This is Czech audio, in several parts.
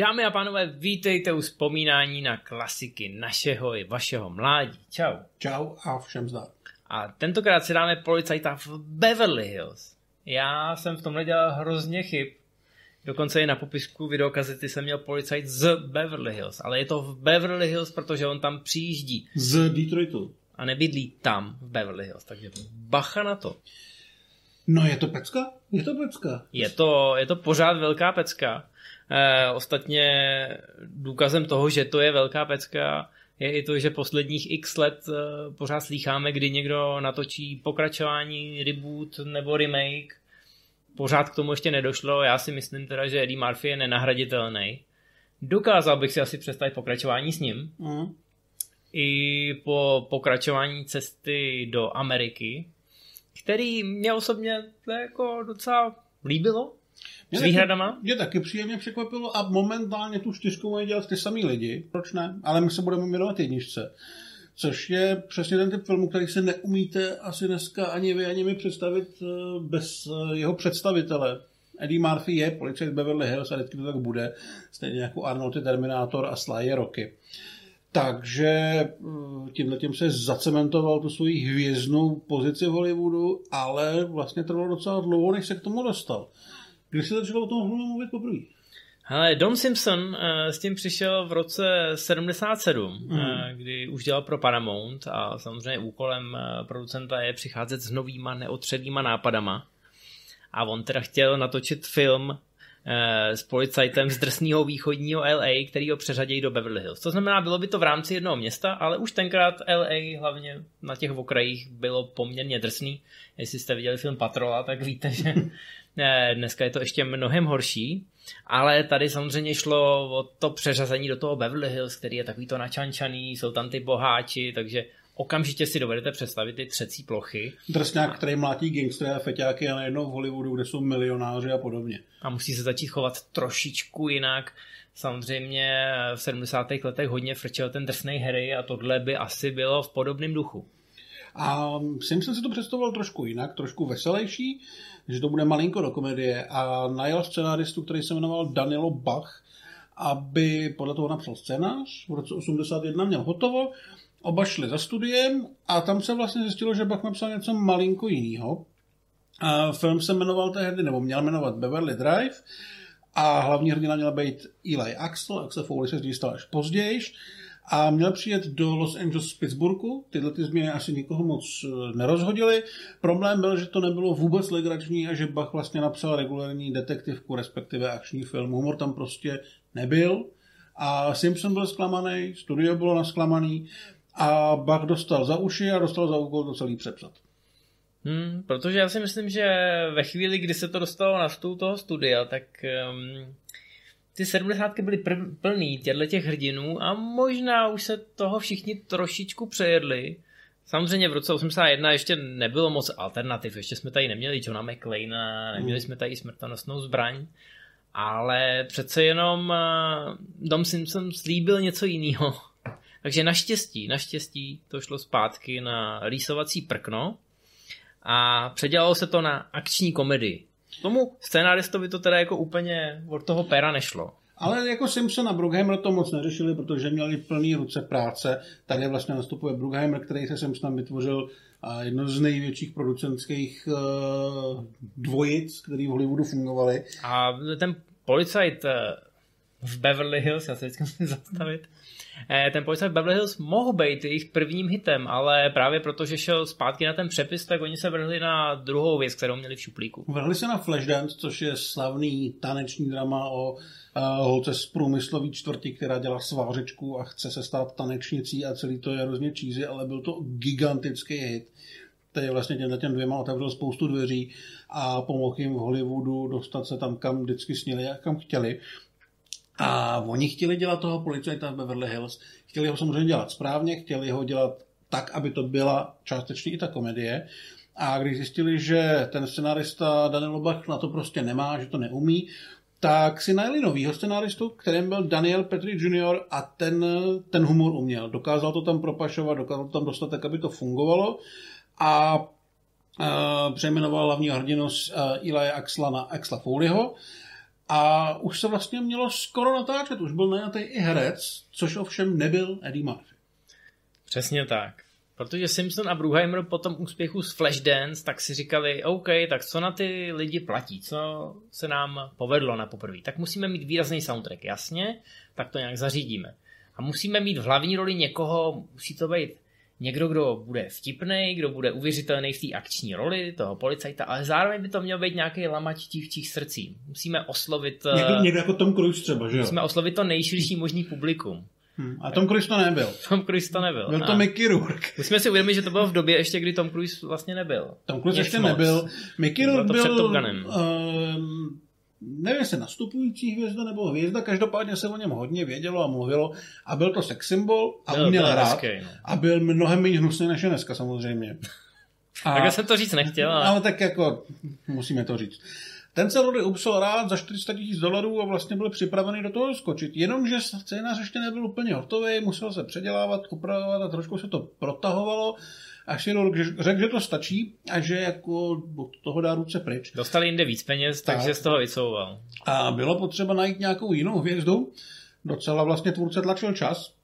Dámy a pánové, vítejte u vzpomínání na klasiky našeho i vašeho mládí. Čau. Čau a všem zdar. A tentokrát si dáme policajta v Beverly Hills. Já jsem v tomhle dělal hrozně chyb. Dokonce i na popisku videokazety jsem měl policajt z Beverly Hills, ale je to v Beverly Hills, protože on tam přijíždí. Z Detroitu. A nebydlí tam v Beverly Hills, takže bacha na to. No je to pecka? Je to pecka. Je to, je to pořád velká pecka. E, ostatně důkazem toho, že to je velká pecka, je i to, že posledních x let e, pořád slýcháme, kdy někdo natočí pokračování, reboot nebo remake. Pořád k tomu ještě nedošlo. Já si myslím teda, že Eddie Murphy je nenahraditelný. Dokázal bych si asi představit pokračování s ním. Mm. I po pokračování cesty do Ameriky, který mě osobně jako docela líbilo. S výhradama? Mě taky příjemně překvapilo a momentálně tu čtyřku mají dělat ty samý lidi. Proč ne? Ale my se budeme věnovat jedničce. Což je přesně ten typ filmu, který se neumíte asi dneska ani vy, ani mi představit eh, bez eh, jeho představitele. Eddie Murphy je policajt Beverly Hills a vždycky to tak bude. Stejně jako Arnold je Terminátor a Sly je Rocky. Takže tímhle tím se zacementoval tu svoji hvězdnou pozici v Hollywoodu, ale vlastně trvalo docela dlouho, než se k tomu dostal. Když se začalo o tom mluvit poprvé? Hele, Don Simpson uh, s tím přišel v roce 77, mm. uh, kdy už dělal pro Paramount a samozřejmě úkolem uh, producenta je přicházet s novýma neotřednýma nápadama. A on teda chtěl natočit film s policajtem z drsného východního LA, který ho přeřadějí do Beverly Hills. To znamená, bylo by to v rámci jednoho města, ale už tenkrát LA, hlavně na těch okrajích, bylo poměrně drsný. Jestli jste viděli film Patrola, tak víte, že dneska je to ještě mnohem horší. Ale tady samozřejmě šlo o to přeřazení do toho Beverly Hills, který je takový to načančaný, jsou tam ty boháči, takže okamžitě si dovedete představit ty třecí plochy. Drsňák, který mlátí gangstery a feťáky a najednou v Hollywoodu, kde jsou milionáři a podobně. A musí se začít chovat trošičku jinak. Samozřejmě v 70. letech hodně frčel ten drsný Harry a tohle by asi bylo v podobném duchu. A Simpson si to představoval trošku jinak, trošku veselější, že to bude malinko do komedie a najal scenáristu, který se jmenoval Danilo Bach, aby podle toho napsal scénář. V roce 81 měl hotovo Oba šli za studiem a tam se vlastně zjistilo, že Bach napsal něco malinko jiného. A film se jmenoval tehdy, nebo měl jmenovat Beverly Drive a hlavní hrdina měla být Eli Axel, Axel Foley se zdí stal až později a měl přijet do Los Angeles z Pittsburghu. Tyhle ty změny asi nikoho moc eh, nerozhodily. Problém byl, že to nebylo vůbec legrační a že Bach vlastně napsal regulární detektivku, respektive akční film. Humor tam prostě nebyl. A Simpson byl zklamaný, studio bylo nasklamaný a Bach dostal za uši a dostal za úkol to celý přepsat. Hmm, protože já si myslím, že ve chvíli, kdy se to dostalo na stůl toho studia, tak um, ty sedmdesátky byly prv, plný těchto těch hrdinů a možná už se toho všichni trošičku přejedli. Samozřejmě v roce 81 ještě nebylo moc alternativ, ještě jsme tady neměli Johna McClaina, neměli hmm. jsme tady smrtonosnou zbraň, ale přece jenom uh, Dom Simpson slíbil něco jiného. Takže naštěstí, naštěstí to šlo zpátky na rýsovací prkno a předělalo se to na akční komedii. Tomu scénáristovi to teda jako úplně od toho pera nešlo. Ale jako Simpson a Bruckheimer to moc neřešili, protože měli plný ruce práce. Tady vlastně nastupuje Bruckheimer, který se Simpsonem vytvořil jedno z největších producentských uh, dvojic, který v Hollywoodu fungovaly. A ten policajt eh, v Beverly Hills, já se vždycky musím zastavit, Eh, ten policajt Beverly Hills mohl být jejich prvním hitem, ale právě protože šel zpátky na ten přepis, tak oni se vrhli na druhou věc, kterou měli v šuplíku. Vrhli se na Flashdance, což je slavný taneční drama o uh, holce z průmyslový čtvrti, která dělá svářečku a chce se stát tanečnicí a celý to je hrozně cheesy, ale byl to gigantický hit který vlastně těmhle těm dvěma otevřel spoustu dveří a pomohl jim v Hollywoodu dostat se tam, kam vždycky sněli a kam chtěli. A oni chtěli dělat toho policajta v Beverly Hills, chtěli ho samozřejmě dělat správně, chtěli ho dělat tak, aby to byla částečně i ta komedie. A když zjistili, že ten scenárista Daniel Bach na to prostě nemá, že to neumí, tak si najeli novýho scenáristu, kterým byl Daniel Petri Jr. a ten, ten humor uměl. Dokázal to tam propašovat, dokázal to tam dostat tak, aby to fungovalo. A uh, přejmenoval hlavního hrdinu z uh, Ilaje Axla na Axla Foleyho a už se vlastně mělo skoro natáčet, už byl najatý i herec, což ovšem nebyl Eddie Murphy. Přesně tak. Protože Simpson a Bruheimer po tom úspěchu z Flashdance tak si říkali, OK, tak co na ty lidi platí, co se nám povedlo na poprvé. Tak musíme mít výrazný soundtrack, jasně, tak to nějak zařídíme. A musíme mít v hlavní roli někoho, musí to být někdo, kdo bude vtipný, kdo bude uvěřitelný v té akční roli toho policajta, ale zároveň by to měl být nějaký lamač dívčích srdcí. Musíme oslovit... Někdo, někdo jako Tom Cruise třeba, že jo? Musíme oslovit to nejširší možný publikum. Hmm. A Tom Cruise to nebyl. Tom Cruise to nebyl. Byl to Mickey Rourke. Musíme si uvědomit, že to bylo v době ještě, kdy Tom Cruise vlastně nebyl. Tom Cruise ještě moc. nebyl. Mickey Rourke byl, byl uh, nevím, jestli nastupující hvězda nebo hvězda, každopádně se o něm hodně vědělo a mluvilo a byl to sex symbol a byl, uměl hrát hezký, no. a byl mnohem méně hnusný než je dneska samozřejmě. A, tak já jsem to říct nechtěl. Ale... ale tak jako musíme to říct. Ten se roli upsal rád za 400 tisíc dolarů a vlastně byl připravený do toho skočit. Jenomže scénář ještě nebyl úplně hotový, musel se předělávat, upravovat a trošku se to protahovalo až si řekl, že to stačí a že jako od toho dá ruce pryč. Dostali jinde víc peněz, tak. takže z toho vycouval. A bylo potřeba najít nějakou jinou hvězdu. Docela vlastně tvůrce tlačil čas,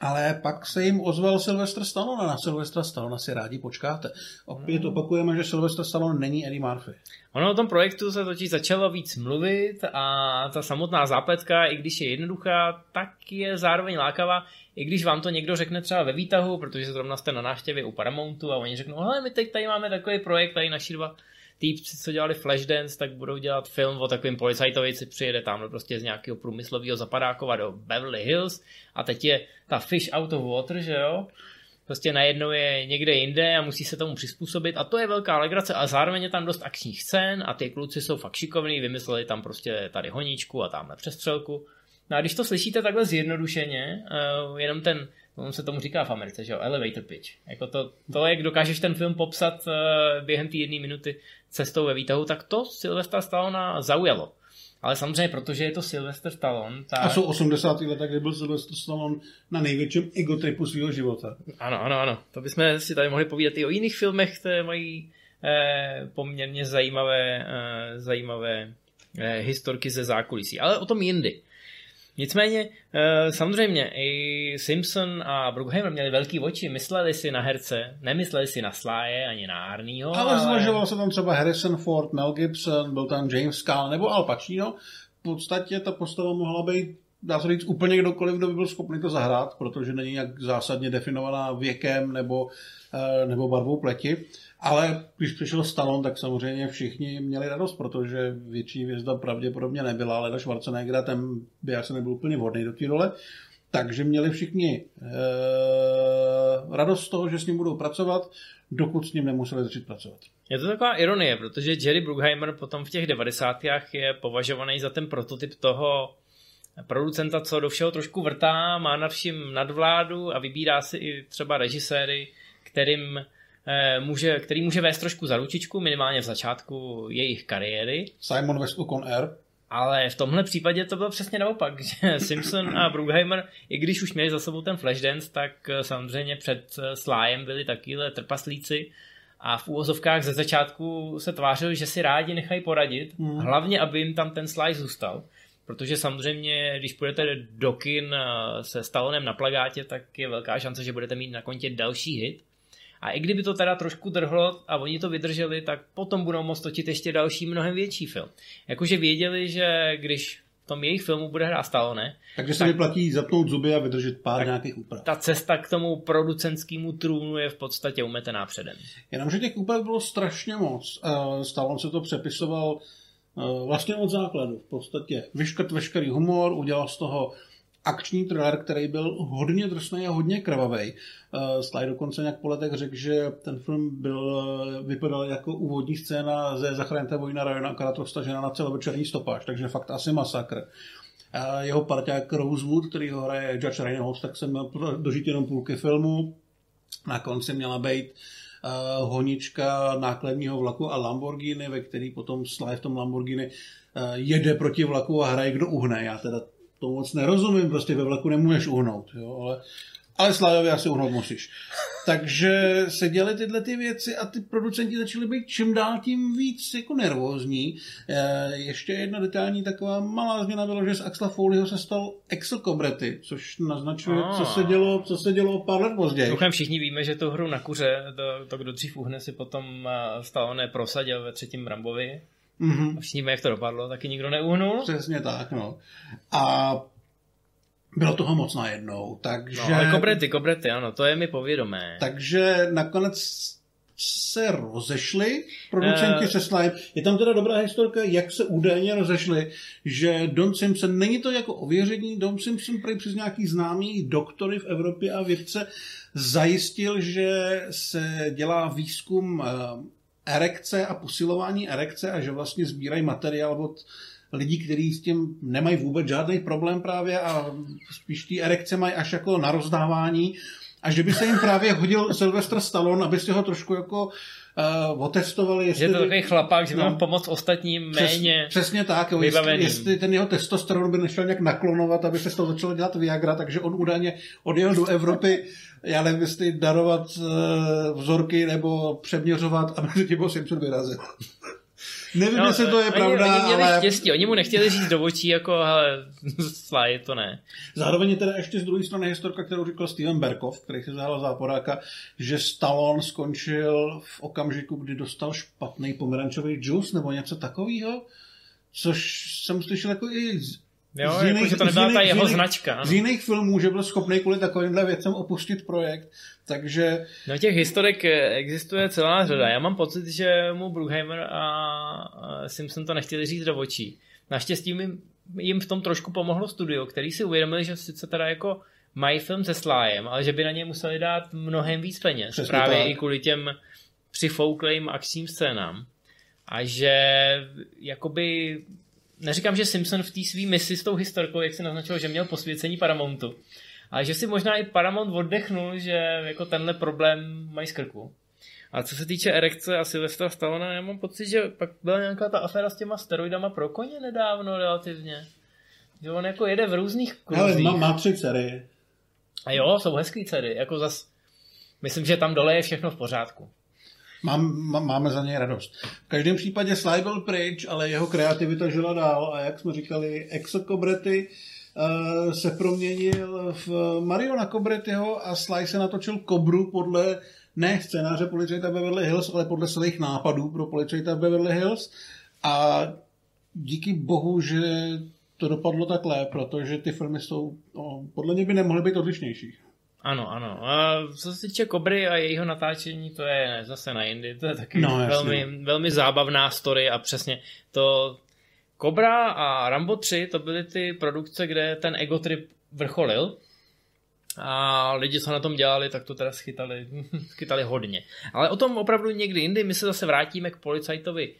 ale pak se jim ozval Sylvester Stallone a na Sylvestra Stallone si rádi počkáte. Opět opakujeme, že Sylvester Stallone není Eddie Murphy. Ono o tom projektu se totiž začalo víc mluvit a ta samotná zápletka, i když je jednoduchá, tak je zároveň lákavá, i když vám to někdo řekne třeba ve výtahu, protože zrovna jste na návštěvě u Paramountu a oni řeknou, hele, my teď tady máme takový projekt, tady naši dva týpci, co dělali Flashdance, tak budou dělat film o takovém policajtovi, co přijede tam prostě z nějakého průmyslového zapadákova do Beverly Hills a teď je ta fish out of water, že jo? Prostě najednou je někde jinde a musí se tomu přizpůsobit a to je velká legrace a zároveň je tam dost akčních scén a ty kluci jsou fakt šikovní, vymysleli tam prostě tady honíčku a tamhle přestřelku. No a když to slyšíte takhle zjednodušeně, uh, jenom ten on se tomu říká v Americe, že jo, elevator pitch. Jako to, to, jak dokážeš ten film popsat uh, během té jedné minuty cestou ve výtahu, tak to Sylvester Stallone zaujalo. Ale samozřejmě, protože je to Sylvester Stallone. Tak... A jsou 80. leta, kdy byl Sylvester Stallone na největším egotripu svého života. Ano, ano, ano. To bychom si tady mohli povídat i o jiných filmech, které mají eh, poměrně zajímavé, eh, zajímavé eh, historky ze zákulisí. Ale o tom jindy. Nicméně, eh, samozřejmě, i Simpson a Bruckheimer měli velký oči, mysleli si na herce, nemysleli si na Sláje ani na Arnieho. Ale, ale... zvažoval se tam třeba Harrison Ford, Mel Gibson, byl tam James Caan nebo Al Pacino. V podstatě ta postava mohla být dá se říct úplně kdokoliv, kdo by byl schopný to zahrát, protože není nějak zásadně definovaná věkem nebo, eh, nebo barvou pleti. Ale když přišel Stallone, tak samozřejmě všichni měli radost, protože větší hvězda pravděpodobně nebyla, ale Schwarzenegger ten by asi nebyl úplně vhodný do té role. Takže měli všichni e, radost z toho, že s ním budou pracovat, dokud s ním nemuseli začít pracovat. Je to taková ironie, protože Jerry Bruckheimer potom v těch 90. je považovaný za ten prototyp toho producenta, co do všeho trošku vrtá, má nad vším nadvládu a vybírá si i třeba režiséry, kterým Eh, může, který může vést trošku za ručičku, minimálně v začátku jejich kariéry. Simon West on Air. Ale v tomhle případě to bylo přesně naopak, že Simpson a Bruckheimer, i když už měli za sebou ten Flashdance, tak eh, samozřejmě před eh, Slájem byli takýhle trpaslíci a v úvozovkách ze začátku se tvářili, že si rádi nechají poradit, mm. hlavně aby jim tam ten Sly zůstal. Protože samozřejmě, když půjdete do kin se Stallonem na plagátě, tak je velká šance, že budete mít na kontě další hit. A i kdyby to teda trošku drhlo a oni to vydrželi, tak potom budou moct točit ještě další mnohem větší film. Jakože věděli, že když v tom jejich filmu bude hrát Stallone. Takže se tak, vyplatí zapnout zuby a vydržet pár nějakých úprav. Ta cesta k tomu producentskému trůnu je v podstatě umetená předem. Jenomže těch úprav bylo strašně moc. Eh, Stallone se to přepisoval eh, vlastně od základu. V podstatě vyškrt veškerý humor, udělal z toho akční thriller, který byl hodně drsný a hodně krvavý. Uh, Sly dokonce nějak po letech řekl, že ten film byl, vypadal jako úvodní scéna ze Zachraňte vojna Rajona, akorát roztažena na celovečerní stopáž, takže fakt asi masakr. Uh, jeho parťák Rosewood, který ho hraje Judge Reinhold, tak jsem měl dožít jenom půlky filmu. Na konci měla být honička nákladního vlaku a Lamborghini, ve který potom Sly v tom Lamborghini uh, jede proti vlaku a hraje, kdo uhne. Já teda to moc nerozumím, prostě ve vlaku nemůžeš uhnout, jo, ale, ale Slájovi asi uhnout musíš. Takže se děly tyhle ty věci a ty producenti začali být čím dál tím víc jako nervózní. E, ještě jedna detailní taková malá změna bylo, že z Axla Foleyho se stal Axel Cobretti, což naznačuje, Ah. co se dělo, co se dělo pár let později. Duchem všichni víme, že tu hru na kuře, to, to kdo dřív uhne, si potom eh, Stallone prosadil ve třetím Rambovi. Mhm. A všichni víme, jak to dopadlo, taky nikdo neuhnul. Přesně tak, no. A bylo toho moc najednou, takže... No, ale kobrety, kobrety, ano, to je mi povědomé. Takže nakonec se rozešli producenti Eh. se Slime. Je tam teda dobrá historka, jak se údajně rozešli, že Don Simpson, není to jako ověření, Don Simpson prý přes nějaký známý doktory v Evropě a vědce zajistil, že se dělá výzkum eh, erekce a posilování erekce a že vlastně sbírají materiál od lidí, kteří s tím nemají vůbec žádný problém právě a spíš ty erekce mají až jako na rozdávání a že by se jim právě hodil Sylvester Stallone, aby si ho trošku jako uh, otestovali, Že jestli... je to takový chlapák, že No. mohl pomoct ostatním méně. Přes, přesně tak, jo, jestli, jestli ten jeho testosteron by nešel nějak naklonovat, aby se z toho začalo dělat Viagra, takže on údajně odjel do Evropy, já nevím, jestli darovat uh, vzorky nebo přeměřovat a mezi tím ho Simpson vyrazil. Nevím, No, jestli to je oni, pravda, oni měli ale štěstí, oni mu nechtěli říct do očí, jako, hele, Sly, to ne. zároveň je teda ještě z druhé strany historka, kterou říkal Steven Berkov, který si zahrál záporáka, že Stallone skončil v okamžiku, kdy dostal špatný pomerančový džus nebo něco takového, což jsem slyšel jako i Jo, z jako, jiných- že to z nebyla ta jiných- z jeho jiných- značka. Ano. z jiných filmů, že byl schopný kvůli takovýmhle věcem opustit projekt. Takže No těch historek eh, existuje celá řada. Já mám pocit, že mu Bruckheimer a Simpson to nechtěli říct do očí. Naštěstí jim, jim v tom trošku pomohlo studio, který si uvědomili, že sice teda jako mají film se Slyem, ale že by na ně museli dát mnohem víc peněz. Přesně právě tak. i kvůli těm přifouklým akčním scénám. A že jakoby neříkám, že Simpson v té svý misi s tou historkou, jak se naznačil, že měl posvěcení Paramountu, ale že si možná i Paramount oddechnul, že jako tenhle problém mají z krku. A co se týče erekce a Silvestra Stallona, já mám pocit, že pak byla nějaká ta aféra s těma steroidama pro koně nedávno relativně. Že on jako jede v různých kruzích. má, má tři dcery. A jo, jsou hezký dcery. Jako zas, myslím, že tam dole je všechno v pořádku. Mám, má, máme za něj radost. V každém případě Sly byl pryč, ale jeho kreativita žila dál a jak jsme říkali, Exo Cobretti uh, se proměnil v Mariona Cobrettiho a Sly se natočil Kobru podle ne scénáře policajta Beverly Hills, ale podle svých nápadů pro policajta Beverly Hills a díky bohu, že to dopadlo takhle, protože ty filmy jsou, no, podle mě by nemohly být odlišnější. Ano, ano. A co se týče Kobry a jejího natáčení, to je zase na jindy. To je taky No, velmi, velmi zábavná story a přesně to Kobra a Rambo 3 to byly ty produkce, kde ten ego trip vrcholil a lidi, co na tom dělali, tak to teda schytali, schytali hodně. Ale o tom opravdu někdy jindy. My se zase vrátíme k policajtovi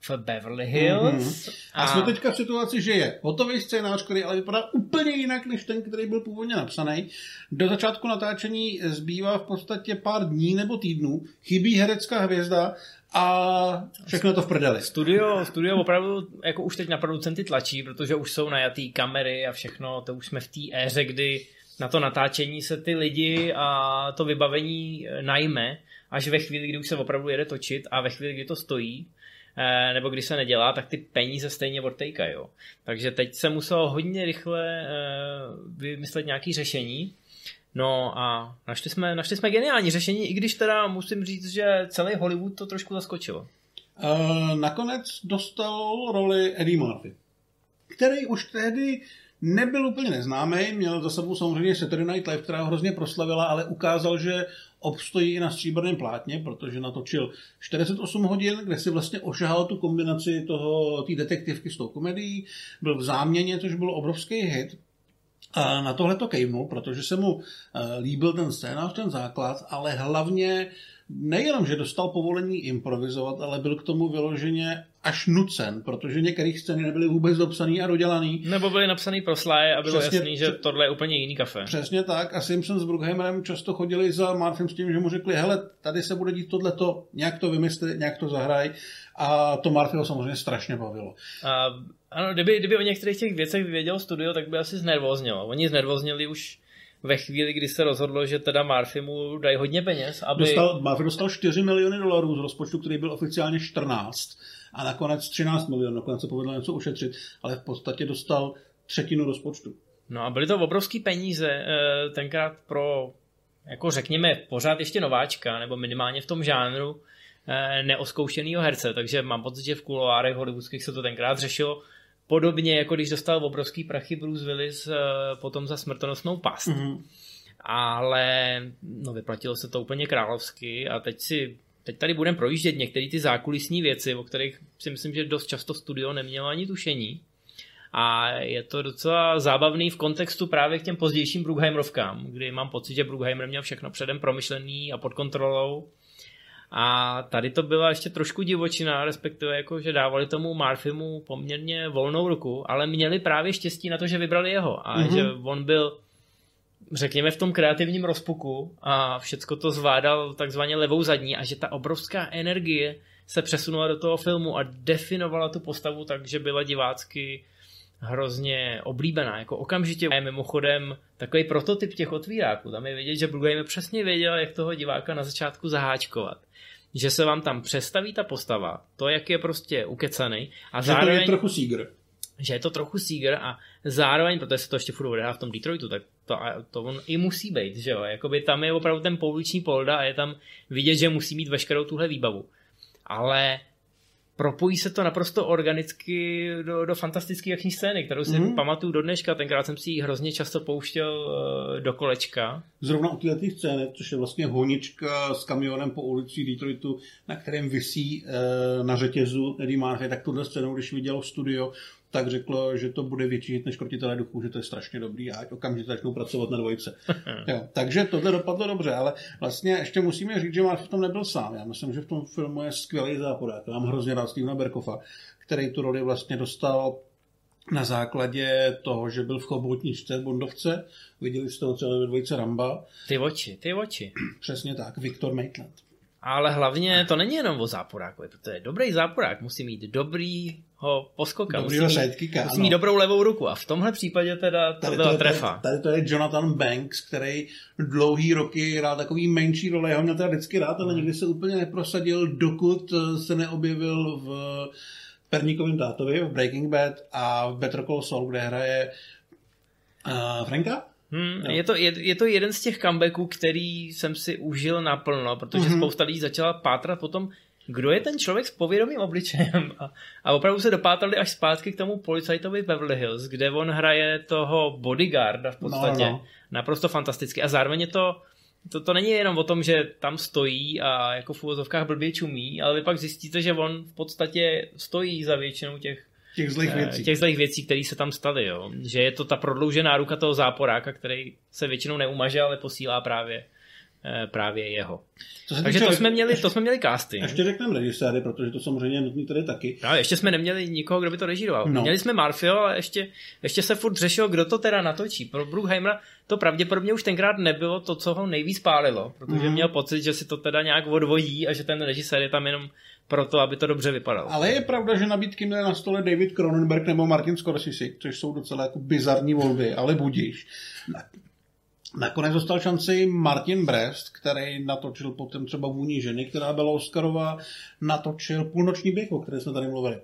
v Beverly Hills. Mm-hmm. A jsme teďka v situaci, že je hotový scénář, který ale vypadá úplně jinak než ten, který byl původně napsaný. Do začátku natáčení zbývá v podstatě pár dní nebo týdnů, chybí herecká hvězda a všechno to v prdeli. Studio, studio opravdu jako už teď na producenty tlačí, protože už jsou najatý kamery a všechno, to už jsme v té éře, kdy na to natáčení se ty lidi a to vybavení najme, až ve chvíli, kdy už se opravdu jede točit a ve chvíli, kdy to stojí, nebo když se nedělá, tak ty peníze stejně odtejkají. Takže teď se muselo hodně rychle eh, vymyslet nějaké řešení. No a našli jsme, našli jsme geniální řešení, i když teda musím říct, že celý Hollywood to trošku zaskočilo. Uh, nakonec dostal roli Eddie Murphy, který už tehdy nebyl úplně neznámý, měl za sebou samozřejmě Saturday Night Live, která ho hrozně proslavila, ale ukázal, že obstojí i na stříbrném plátně, protože natočil 48 hodin, kde si vlastně ošahal tu kombinaci toho, té detektivky s tou komedií, byl v záměně, což byl obrovský hit. A na tohle to kejvnul, protože se mu eh, líbil ten scénář, ten základ, ale hlavně nejenom, že dostal povolení improvizovat, ale byl k tomu vyloženě až nucen, protože některé scény nebyly vůbec dopsané a dodělané. Nebo byly napsaný pro Sly a bylo Přesně, jasný, že tohle je úplně jiný kafe. Přesně tak a Simpson s Brookheimerem často chodili za Marfim s tím, že mu řekli, hele, tady se bude dít tohleto, nějak to vymysli, nějak to zahraj a to Marfy ho samozřejmě strašně bavilo. A, ano, kdyby, kdyby o některých těch věcech věděl studio, tak by asi znervoznilo. Oni znervoznili už ve chvíli, kdy se rozhodlo, že teda Murphy mu dají hodně peněz, aby... Dostal, Murphy dostal 4 miliony dolarů z rozpočtu, který byl oficiálně 14 a nakonec 13 milionů, nakonec se povedlo něco ušetřit, ale v podstatě dostal třetinu rozpočtu. No a byly to obrovské peníze eh, tenkrát pro, jako řekněme, pořád ještě nováčka, nebo minimálně v tom žánru eh, neoskoušenýho herce, takže mám pocit, že v kuloárech hollywoodských se to tenkrát řešilo podobně, jako když dostal obrovský prachy Bruce Willis eh, potom za smrtonosnou past. Mm-hmm. Ale no, vyplatilo se to úplně královsky a teď si teď tady budeme projíždět některé ty zákulisní věci, o kterých si myslím, že dost často studio nemělo ani tušení. A je to docela zábavný v kontextu právě k těm pozdějším Brugheimerovkám, kdy mám pocit, že Brugheimer měl všechno předem promyšlený a pod kontrolou. A tady to byla ještě trošku divočina, respektive jako, že dávali tomu Marfimu poměrně volnou ruku, ale měli právě štěstí na to, že vybrali jeho a mm-hmm. že on byl řekněme v tom kreativním rozpuku a všecko to zvládal takzvaně levou zadní a že ta obrovská energie se přesunula do toho filmu a definovala tu postavu tak, že byla divácky hrozně oblíbená. Jako okamžitě je mimochodem takový prototyp těch otvíráků. Tam je vidět, že Brueggemann přesně věděl, jak toho diváka na začátku zaháčkovat. Že se vám tam přestaví ta postava, to, jak je prostě ukecaný. A že zároveň, to je trochu Seeger. Že je to trochu Seeger a zároveň, protože se to ještě furt odehrá v tom Detroitu, tak to, to on i musí být, že jo. Jakoby tam je opravdu ten pouliční polda a je tam vidět, že musí mít veškerou tuhle výbavu. Ale propojí se to naprosto organicky do, do fantastické akční scény, kterou si mm. pamatuju do dneška, tenkrát jsem si ji hrozně často pouštěl uh, do kolečka. Zrovna u této scény, což je vlastně honička s kamionem po ulici Detroitu, na kterém visí uh, na řetězu Eddie Murphy, tak tuhle scénu, když viděl v studio, tak řeklo, že to bude větší než krotitelé duchů, že to je strašně dobrý a ať okamžitě začnou pracovat na dvojce. jo, takže tohle dopadlo dobře, ale vlastně ještě musíme říct, že Mark v tom nebyl sám. Já myslím, že v tom filmu je skvělý záporák. Já mám hrozně rád Stevena Berkofa, který tu roli vlastně dostal na základě toho, že byl v chobotničce Bondovce. Viděli jste ho třeba ve dvojce Ramba. Ty oči, ty oči. Přesně tak, Viktor Maitland. Ale hlavně to není jenom o záporákovi, protože dobrý záporák musí mít dobrýho poskoka, musí mít, musí mít dobrou levou ruku a v tomhle případě teda to tady byla to trefa. Tady, tady to je Jonathan Banks, který dlouhý roky hrál takový menší role, já ho měl teda vždycky rád, ale nikdy se úplně neprosadil, dokud se neobjevil v Perníkovém tátovi, v Breaking Bad a v Better Call Saul, kde hraje uh, Franka? Hmm, je, to, je, je to jeden z těch comebacků, který jsem si užil naplno, protože mm-hmm. spousta lidí začala pátrat potom, kdo je ten člověk s povědomým obličejem. A, a opravdu se dopátrali až zpátky k tomu policajtovi Beverly Hills, kde on hraje toho bodyguarda v podstatě. No, no. Naprosto fantasticky. A zároveň je to, to, to není jenom o tom, že tam stojí a jako v úvozovkách blbě čumí, ale vy pak zjistíte, že on v podstatě stojí za většinou těch těch zlých eh, věcí. Těch zlých věcí, které se tam staly, jo. Že je to ta prodloužená ruka toho záporáka, který se většinou neumaže, ale posílá právě eh, právě jeho. Takže to jsme, měli, to jsme měli casting. Ještě řekneme režiséry, protože to samozřejmě nutný tady taky. No, ještě jsme neměli nikoho, kdo by to režíroval. No. Měli jsme Marfio, ale ještě, ještě se furt řešilo, kdo to teda natočí. Pro Bruckheimera to pravděpodobně už tenkrát nebylo to, co ho nejvíc pálilo, protože mm. měl pocit, že si to teda nějak odvojí a že ten režisér je tam jenom proto, aby to dobře vypadalo. Ale je pravda, že nabídky měl na stole David Cronenberg nebo Martin Scorsese, což jsou docela jako bizarní volby, ale budíš. Nakonec dostal šanci Martin Brest, který natočil potom třeba Vůní ženy, která byla Oscarová, natočil Půlnoční běh, o které jsme tady mluvili.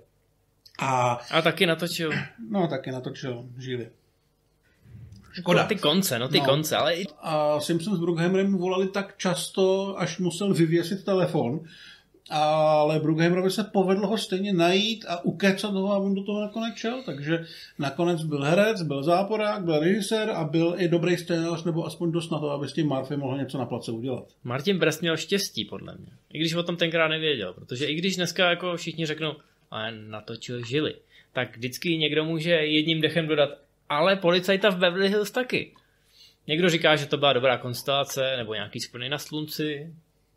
A, a taky natočil. No, taky natočil živě. Škoda. No, ty konce, no ty no. konce, ale... A Simpson s Brookheimerem volali tak často, až musel vyvěsit telefon, ale Brugheimerovi se povedlo ho stejně najít a ukecat ho a on do toho nakonec šel, takže nakonec byl herec, byl záporák, byl režisér a byl i dobrý scénář, nebo aspoň dost na to, aby s tím Murphy mohl něco na place udělat. Martin Brest měl štěstí, podle mě. I když o tom tenkrát nevěděl, protože i když dneska jako všichni řeknou, ale natočil žili, tak vždycky někdo může jedním dechem dodat, ale policajta v Beverly Hills taky. Někdo říká, že to byla dobrá konstelace, nebo nějaký splny na slunci,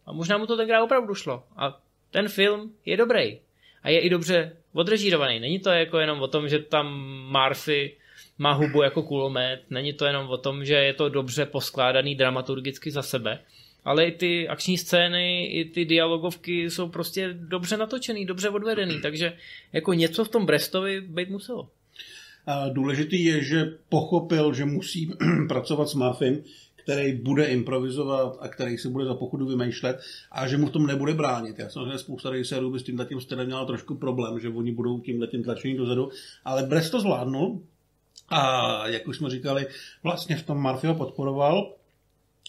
a možná mu to tenkrát opravdu šlo. A ten film je dobrý. A je i dobře odrežírovaný. Není to jako jenom o tom, že tam Murphy má hubu jako kulomet. Není to jenom o tom, že je to dobře poskládaný dramaturgicky za sebe. Ale i ty akční scény, i ty dialogovky jsou prostě dobře natočený, dobře odvedený. Takže jako něco v tom Brestovi být muselo. Důležitý je, že pochopil, že musí pracovat s Murphym, který bude improvizovat a který si bude za pochodu vymýšlet a že mu v tom nebude bránit. Já samozřejmě spousta režisérů by s tím tím stylem měla trošku problém, že oni budou tímhle tím tlačení dozadu, ale Brest to zvládnul a jak už jsme říkali, vlastně v tom ho podporoval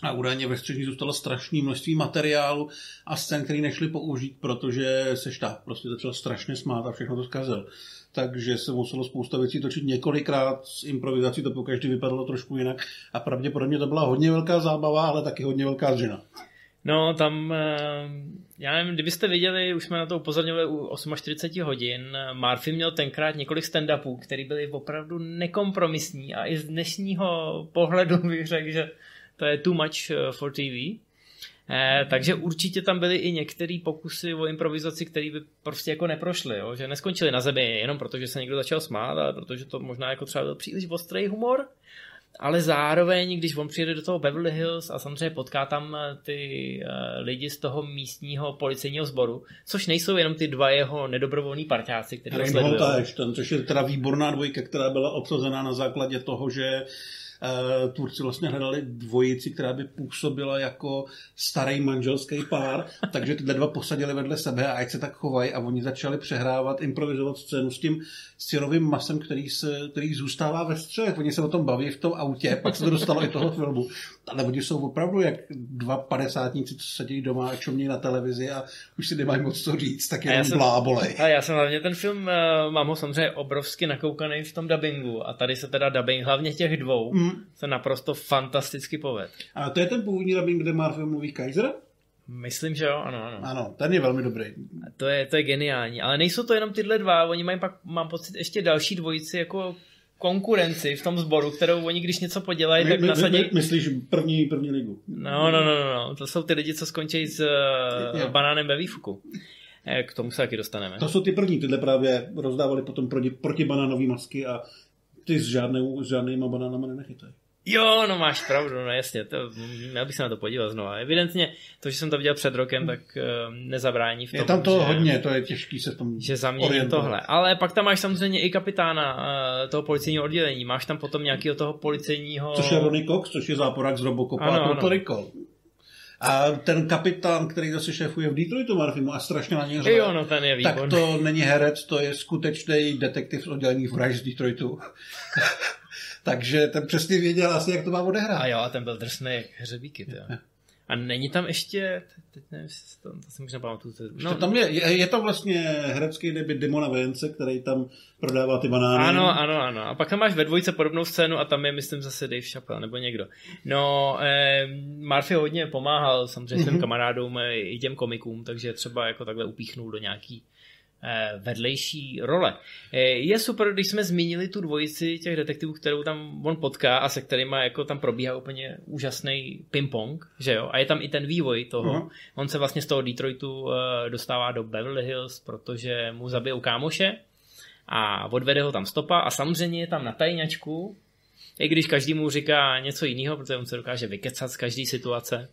a údajně ve střední zůstalo strašné množství materiálu a scén, který nešli použít, protože se štáb prostě začal strašně smát a všechno to zkazil. Takže se muselo spousta věcí točit několikrát, s improvizací to po každý vypadalo trošku jinak a pravděpodobně to byla hodně velká zábava, ale taky hodně velká zřina. No, tam, eh, já nevím, kdybyste viděli, už jsme na to upozorňovali u 48 hodin, Murphy měl tenkrát několik stand-upů, které byly opravdu nekompromisní a i z dnešního pohledu bych řekl, že to je too much eh, for TV. Eh, takže určitě tam byly i některé pokusy o improvizaci, které by prostě jako neprošly, jo? že neskončily na zemi jenom proto, že se někdo začal smát, ale protože to možná jako třeba byl příliš ostrý humor, ale zároveň, když on přijede do toho Beverly Hills a samozřejmě potká tam eh, ty uh, lidi z toho místního policejního sboru, což nejsou jenom ty dva jeho nedobrovolní parťáci, kteří ho sledují. ten, což je teda výborná dvojka, která byla obsazená na základě toho, že uh, Turci vlastně hledali dvojici, která by působila jako starý manželský pár, takže tyhle dva posadili vedle sebe a ať se tak chovají a oni začali přehrávat, improvizovat scénu s tím syrovým masem, který, se, který zůstává ve střelech. Oni se o tom baví v tom autě, pak se to dostalo i toho filmu. Ale oni jsou opravdu jak dva padesátníci, co sedí doma a čumní na televizi a už si nemají moc co říct, tak jenom jsem, blábolej. A já jsem hlavně ten film, uh, mám ho samozřejmě obrovsky nakoukaný v tom dubbingu a tady se teda dubbing hlavně těch dvou mm. se naprosto fantasticky poved. A to je ten původní dubbing, kde Marvel mluví Kaiser? Myslím, že jo, ano, ano. Ano, ten je velmi dobrý. To je, to je geniální, ale nejsou to jenom tyhle dva, oni mají pak, mám pocit, ještě další dvojici jako konkurenci v tom sboru, kterou oni když něco podělají, my, tak my, nasadí... My, myslíš první, první ligu? No, no, no, no, no, to jsou ty lidi, co skončí s uh, banánem ve výfuku. Eh, k tomu se taky dostaneme. To jsou ty první, tyhle právě rozdávali potom proti, proti banánové masky a ty s, žádnou, s žádnýma banánama nenechytají. Jo, no máš pravdu, no jasně, to, měl bych se na to podívat znovu. Evidentně to, že jsem to viděl před rokem, tak uh, nezabrání v tom, Je tam to že, hodně, to je těžký se v tom Že zamění tohle. Ale pak tam máš samozřejmě i kapitána uh, toho policejního oddělení. Máš tam potom nějakého toho policejního... Což je Ronnie Cox, což je záporák z Robocopa ano, a Puerto Rico. A ten kapitán, který zase šéfuje v Detroitu Marfimu a strašně na něj řve, jo, no, ten je tak to není herec, to je skutečný detektiv z oddělení vražd z Detroitu. Takže ten přesně věděl asi, jak to má odehrát. A jo, a ten byl drsný jak hřebíky. A není tam ještě, teď nevím, to, to si možná pamatuju. No, tam je, je, je, to vlastně herecký debit Dimona Vence, který tam prodává ty banány. Ano, ano, ano. A pak tam máš ve dvojce podobnou scénu a tam je, myslím, zase Dave Chappelle nebo někdo. No, eh, Murphy hodně pomáhal samozřejmě mm-hmm. svým kamarádům i těm komikům, takže třeba jako takhle upíchnul do nějaký vedlejší role. Eh, je super, když jsme zmínili tu dvojici těch detektivů, kterou tam on potká a se kterými jako tam probíhá úplně úžasný ping-pong, že jo? A je tam i ten vývoj toho. Uh-huh. On se vlastně z toho Detroitu eh, dostává do Beverly Hills, protože mu zabijou kámoše a odvede ho tam stopa a samozřejmě je tam na tajňačku, i když každý mu říká něco jiného, protože on se dokáže vykecat z každé situace,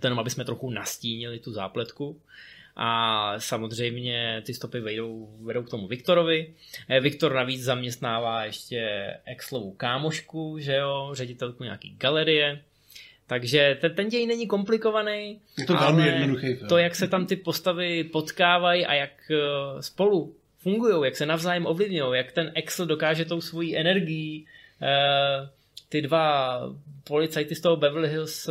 to jenom aby jsme trochu nastínili tu zápletku a samozřejmě ty stopy vedou, vedou k tomu Viktorovi. Eh, Viktor navíc zaměstnává ještě Exlovu kámošku, že jo, ředitelku nějaký galerie, takže ten, ten děj není komplikovaný. Je to velmi jednoduchý film. To, jak se tam ty postavy potkávají a jak eh, spolu fungují, jak se navzájem ovlivňují, jak ten Excel dokáže tou svojí energií eh, ty dva policajty z toho Beverly Hills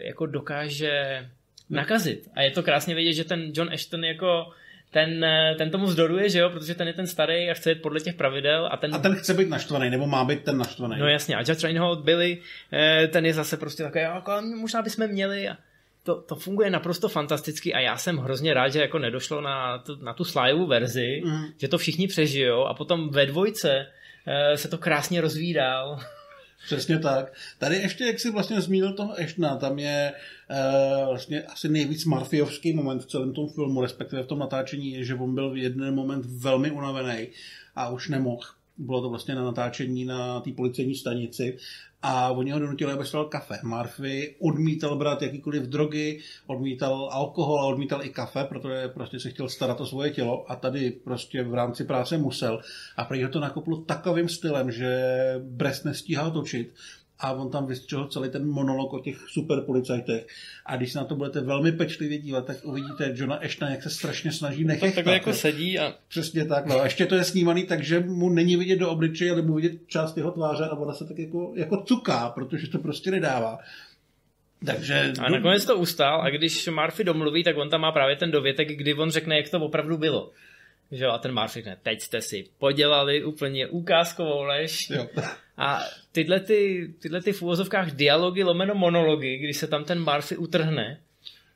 jako dokáže nakazit. A je to krásně vidět, že ten John Ashton jako ten, ten tomu zdoruje, že jo, protože ten je ten starý a chce jít podle těch pravidel. A ten, a ten chce být naštvaný, nebo má být ten naštvaný. No jasně, a Judge Reinhold Billy, eh, ten je zase prostě takový, jako, možná bychom měli. A to, to funguje naprosto fantasticky a já jsem hrozně rád, že jako nedošlo na tu, na tu slajovou verzi, mm. že to všichni přežijou a potom ve dvojce eh, se to krásně rozvíjí dál. Přesně tak. Tady ještě, jak jsi vlastně zmínil toho Eštna, tam je uh, vlastně asi nejvíc marfiovský moment v celém tom filmu, respektive v tom natáčení je, že on byl v jeden moment velmi unavený a už nemohl. Bylo to vlastně na natáčení na té policejní stanici a oni ho donutili, aby stal kafe. Murphy odmítal brát jakýkoliv drogy, odmítal alkohol a odmítal i kafe, protože prostě se chtěl starat o svoje tělo a tady prostě v rámci práce musel. A prý ho to nakoplo takovým stylem, že Brest nestíhal točit a on tam vystřihl celý ten monolog o těch super policajtech. A když se na to budete velmi pečlivě dívat, tak uvidíte Johna Ashtona, jak se strašně snaží nechechtat. Takhle jako sedí a... Přesně tak, no. A ještě to je snímaný, takže mu není vidět do obličeje, ale mu vidět část jeho tváře a ona se tak jako, jako cuká, protože to prostě nedává. Takže... A nakonec to ustál a když Murphy domluví, tak on tam má právě ten dovětek, kdy on řekne, jak to opravdu bylo. Že a ten Murphy řekne, teď jste si podělali úplně ukázkovou lež. Jo. A tyhle, ty, tyhle ty v úvozovkách dialogy lomeno monology, kdy se tam ten Murphy utrhne,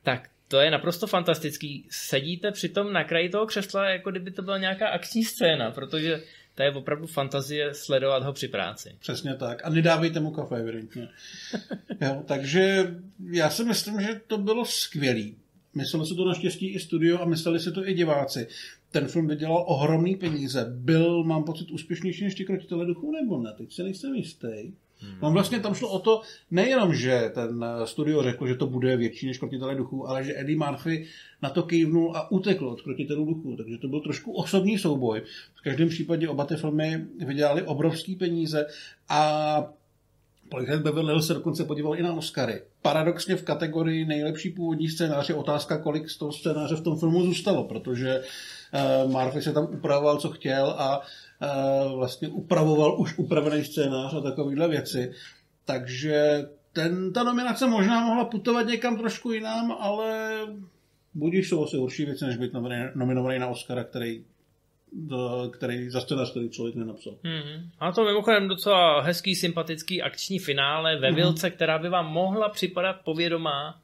tak to je naprosto fantastický. Sedíte přitom na kraji toho křesla, jako kdyby to byla nějaká akční scéna, protože to je opravdu fantazie sledovat ho při práci. Přesně tak. A nedávejte mu kafe, evidentně. jo, takže já si myslím, že to bylo skvělý. Mysleli si to naštěstí i studio a mysleli si to i diváci. Ten film vydělal ohromný peníze. Byl, mám pocit, úspěšnější než ti krotitele duchů, nebo ne? Teď se nejsem jistý. Hmm. No vlastně tam šlo o to, nejenom, že ten studio řekl, že to bude větší než krotitele duchů, ale že Eddie Murphy na to kývnul a utekl od krotitelů duchů. Takže to byl trošku osobní souboj. V každém případě oba ty filmy vydělali obrovský peníze a Policajt Beverly Hills se dokonce podíval i na Oscary. Paradoxně v kategorii nejlepší původní scénář je otázka, kolik z toho scénáře v tom filmu zůstalo, protože uh, Murphy se tam upravoval, co chtěl a uh, vlastně upravoval už upravený scénář a takovéhle věci. Takže ten, ta nominace možná mohla putovat někam trošku jinam, ale budíš jsou asi horší věci, než být nominovaný na Oscara, který který za scénář, který člověk nenapsal. Mm-hmm. A to mimochodem docela hezký, sympatický akční finále ve mm-hmm. Vilce, která by vám mohla připadat povědomá.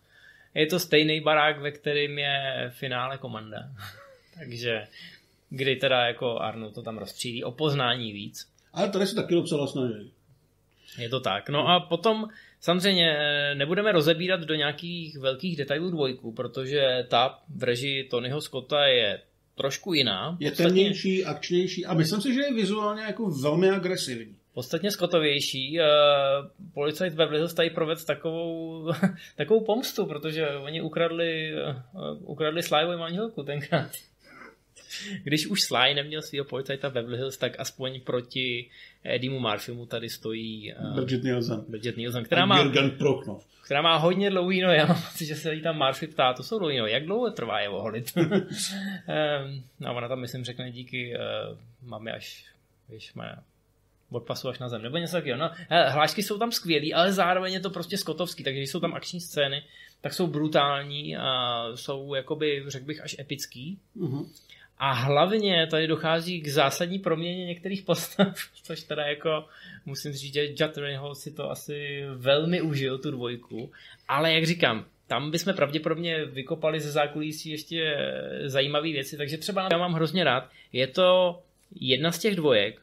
Je to stejný barák, ve kterým je finále komanda. Takže kdy teda jako Arno to tam rozstřílí o poznání víc. Ale tady se taky docela snaží. Je to tak. No a potom samozřejmě nebudeme rozebírat do nějakých velkých detailů dvojku, protože ta v režii Tonyho Scotta je trošku jiná. Je podstatně, temnější, akčnější a myslím si, že je vizuálně jako velmi agresivní. Podstatně skotovější. Uh, policajt ve Hills tady proved takovou, takovou pomstu, protože oni ukradli, uh, ukradli Slyvovi manželku tenkrát. Když už Sly neměl svého policajta Beverly Hills, tak aspoň proti Edimu Murphymu tady stojí uh, Bridget Nielsen. Bridget Nielsen, která má, která má hodně dlouhý no, já mám pocit, že se jí tam Murphy ptá, to jsou dlouhý no, jak dlouho trvá je oholit? um, no ona tam myslím řekne díky uh, máme až, víš, má od pasu až na zem, nebo něco takového. No, hlášky jsou tam skvělý, ale zároveň je to prostě skotovský, takže když jsou tam akční scény, tak jsou brutální a jsou, jakoby, řekl bych, až epický. Uh-huh. A hlavně tady dochází k zásadní proměně některých postav, což teda jako musím říct, že Judd Reinhold si to asi velmi užil, tu dvojku. Ale jak říkám, tam bychom pravděpodobně vykopali ze zákulisí ještě zajímavé věci, takže třeba já mám hrozně rád. Je to jedna z těch dvojek,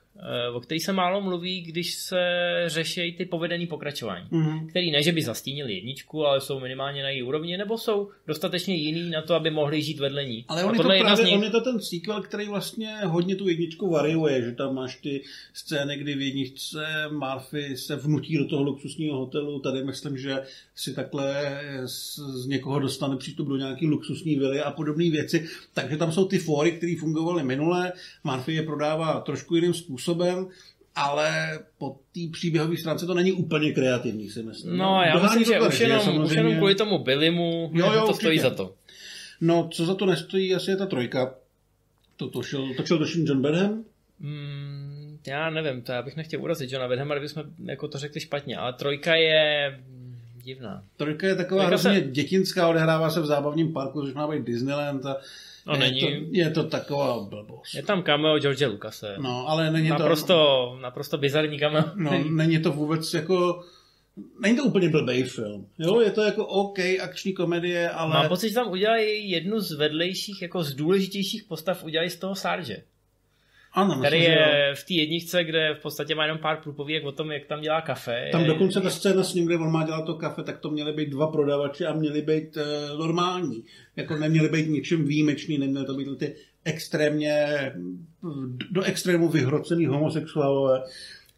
o který se málo mluví, když se řeší ty povedený pokračování, mm-hmm. který ne, že by zastínili jedničku, ale jsou minimálně na její úrovni, nebo jsou dostatečně jiný na to, aby mohli žít vedle ní. Ale on, je to, právě, nich... on je to ten sequel, který vlastně hodně tu jedničku variuje, že tam máš ty scény, kdy v jedničce Murphy se vnutí do toho luxusního hotelu, tady myslím, že si takhle z, z někoho dostane přístup do nějaký luxusní vily a podobné věci, takže tam jsou ty fóry, které fungovaly minule, Murphy je prodává trošku jiným způsobem, způsobem, ale po té příběhové stránce to není úplně kreativní, si myslím. No, já Dohání myslím, že už jenom, samozřejmě... už jenom kvůli tomu Billymu jo, jo, to stojí za to. No, co za to nestojí, asi je ta trojka. To točil, točil doším John Benham? Mm, já nevím, to já bych nechtěl urazit Johna Benhama, kdybychom jako to řekli špatně, ale trojka je divná. Trojka je taková trojka hrozně se... dětinská, odehrává se v zábavním parku, což má být Disneyland a No, je není. To, je to taková blbost. Je tam cameo George Lucase. No, ale není naprosto, to... Naprosto bizarní cameo. No, není to vůbec jako... Není to úplně blbý film. Jo, je to jako OK, akční komedie, ale... Mám pocit, že tam udělají jednu z vedlejších, jako z důležitějších postav, udělají z toho Sarge. Ano, který myslím, je jo. v té jedničce, kde v podstatě má jenom pár průpověk o tom, jak tam dělá kafe. Tam dokonce ta scéna s ním, kde on má dělat to kafe, tak to měly být dva prodavači a měli být e, normální. Jako neměli být ničím výjimečný, neměly to být ty extrémně, do extrému vyhrocený homosexuálové.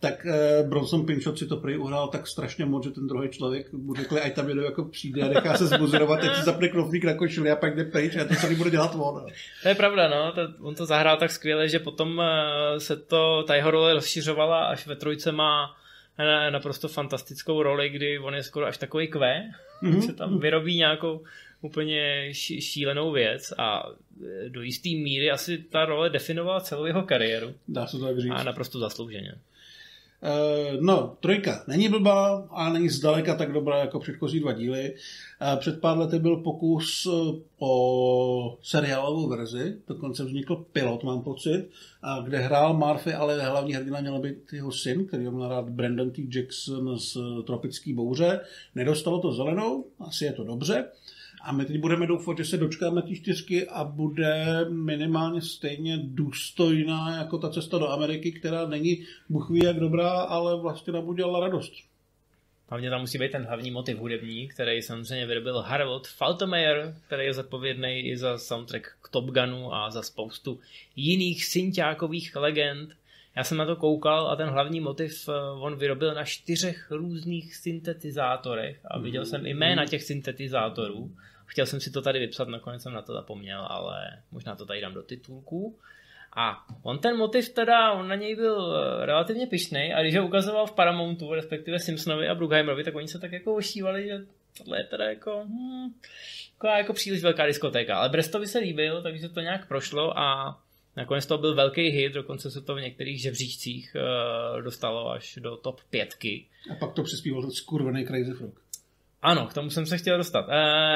Tak e, Bronson Pinchot si to prý uhrál tak strašně moc, že ten druhý člověk mu řekl, ať tam jedou jako přijde a nechá se zbuzerovat, teď si zapne knoflík na košili a pak jde pryč a to se bude dělat on. To je pravda, no. To, on to zahrál tak skvěle, že potom eh, se to, ta jeho role rozšiřovala, až ve trojce má eh, naprosto fantastickou roli, kdy on je skoro až takový kvé, mm-hmm. že tam vyrobí nějakou úplně ší- šílenou věc a eh, do jisté míry asi ta role definovala celou jeho kariéru Dá se to tak říct. a naprosto zaslouženě. Eh, No, trojka není blbá, ale není zdaleka tak dobrá jako předchozí dva díly. Eh, Před pár lety byl pokus eh, o seriálovou verzi, dokonce vznikl pilot, mám pocit, a kde hrál Murphy, ale hlavní hrdina měl být jeho syn, který měl rád Brandon T. Jackson z Tropický bouře. Nedostalo to zelenou, asi je to dobře. A my teď budeme doufat, že se dočkáme té čtyřky a bude minimálně stejně důstojná jako ta cesta do Ameriky, která není Bůh ví jak dobrá, ale vlastně nám udělala radost. Hlavně tam musí být ten hlavní motiv hudební, který samozřejmě vyrobil Harold Faltermeyer, který je zodpovědný i za soundtrack k Top Gunu a za spoustu jiných synťákových legend. Já jsem na to koukal a ten hlavní motiv eh, on vyrobil na čtyřech různých syntetizátorech a viděl jsem i jména těch syntetizátorů. Chtěl jsem si to tady vypsat, nakonec jsem na to zapomněl, ale možná to tady dám do titulku. A on ten motiv teda, on na něj byl eh, relativně pišnej a když ho ukazoval v Paramountu, respektive Simpsonovi a Bruckheimerovi, tak oni se tak jako ošívali, že tohle je teda jako, hmm, jako, jako příliš velká diskotéka. Ale Brestovi se líbil, takže to nějak prošlo a nakonec to byl velký hit, dokonce se to v některých žebříčcích uh, dostalo až do top pětky. A pak to přispíval skurvený Crazy Frog. Ano, k tomu jsem se chtěl dostat. Uh,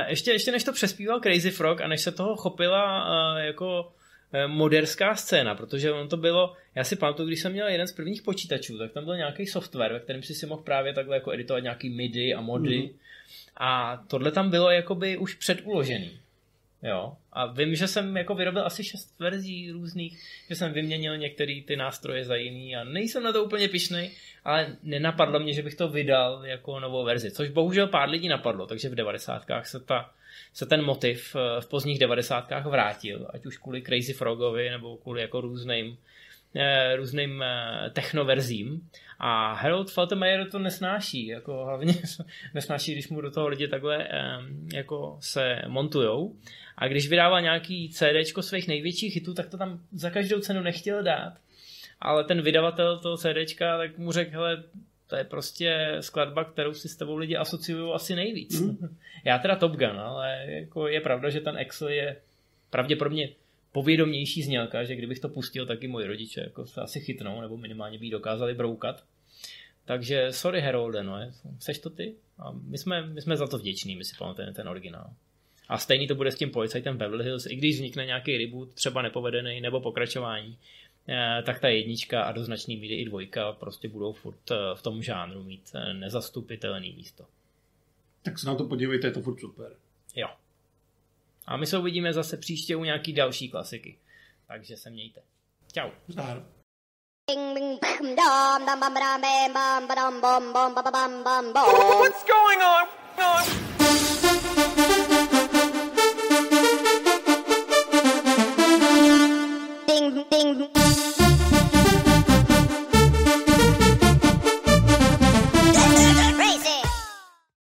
ještě, ještě než to přespíval Crazy Frog a než se toho chopila uh, jako eh, moderská scéna, protože on to bylo, já si pamatuju, když jsem měl jeden z prvních počítačů, tak tam byl nějaký software, ve kterém si si mohl právě takhle jako editovat nějaký MIDI a mody mm. a tohle tam bylo jakoby už předuložený. Jo. A vím, že jsem jako vyrobil asi šest verzí různých, že jsem vyměnil některé ty nástroje za jiný a nejsem na to úplně pišnej, ale nenapadlo mě, že bych to vydal jako novou verzi, což bohužel pár lidí napadlo, takže v devadesátkách se, ta, se ten motiv eh, v pozdních devadesátkách vrátil, ať už kvůli Crazy Frogovi nebo kvůli jako různým eh, různým eh, technoverzím a Harold Faltermeyer to nesnáší, jako hlavně nesnáší, když mu do toho lidi takhle jako se montujou a když vydával nějaký CDčko svých největších hitů, tak to tam za každou cenu nechtěl dát. Ale ten vydavatel toho CDčka tak mu řekl, hele, to je prostě skladba, kterou si s tebou lidi asociují asi nejvíc. Mm. Já teda Top Gun, ale jako je pravda, že ten Excel je pravděpodobně povědomější znělka, že kdybych to pustil, tak i moji rodiče jako se asi chytnou, nebo minimálně by dokázali broukat. Takže sorry Herolde, no, seš to ty? A my jsme, my jsme za to vděční, my si pamatujeme ten originál. A stejný to bude s tím policajtem Beverly Hills, i když vznikne nějaký reboot, třeba nepovedený nebo pokračování, eh, tak ta jednička a do značný míry i dvojka prostě budou furt eh, v tom žánru mít eh, nezastupitelný místo. Tak se na to podívejte, je to furt super. Jo. A my se uvidíme zase příště u nějaký další klasiky. Takže se mějte. Čau. Bum. What's going on? on?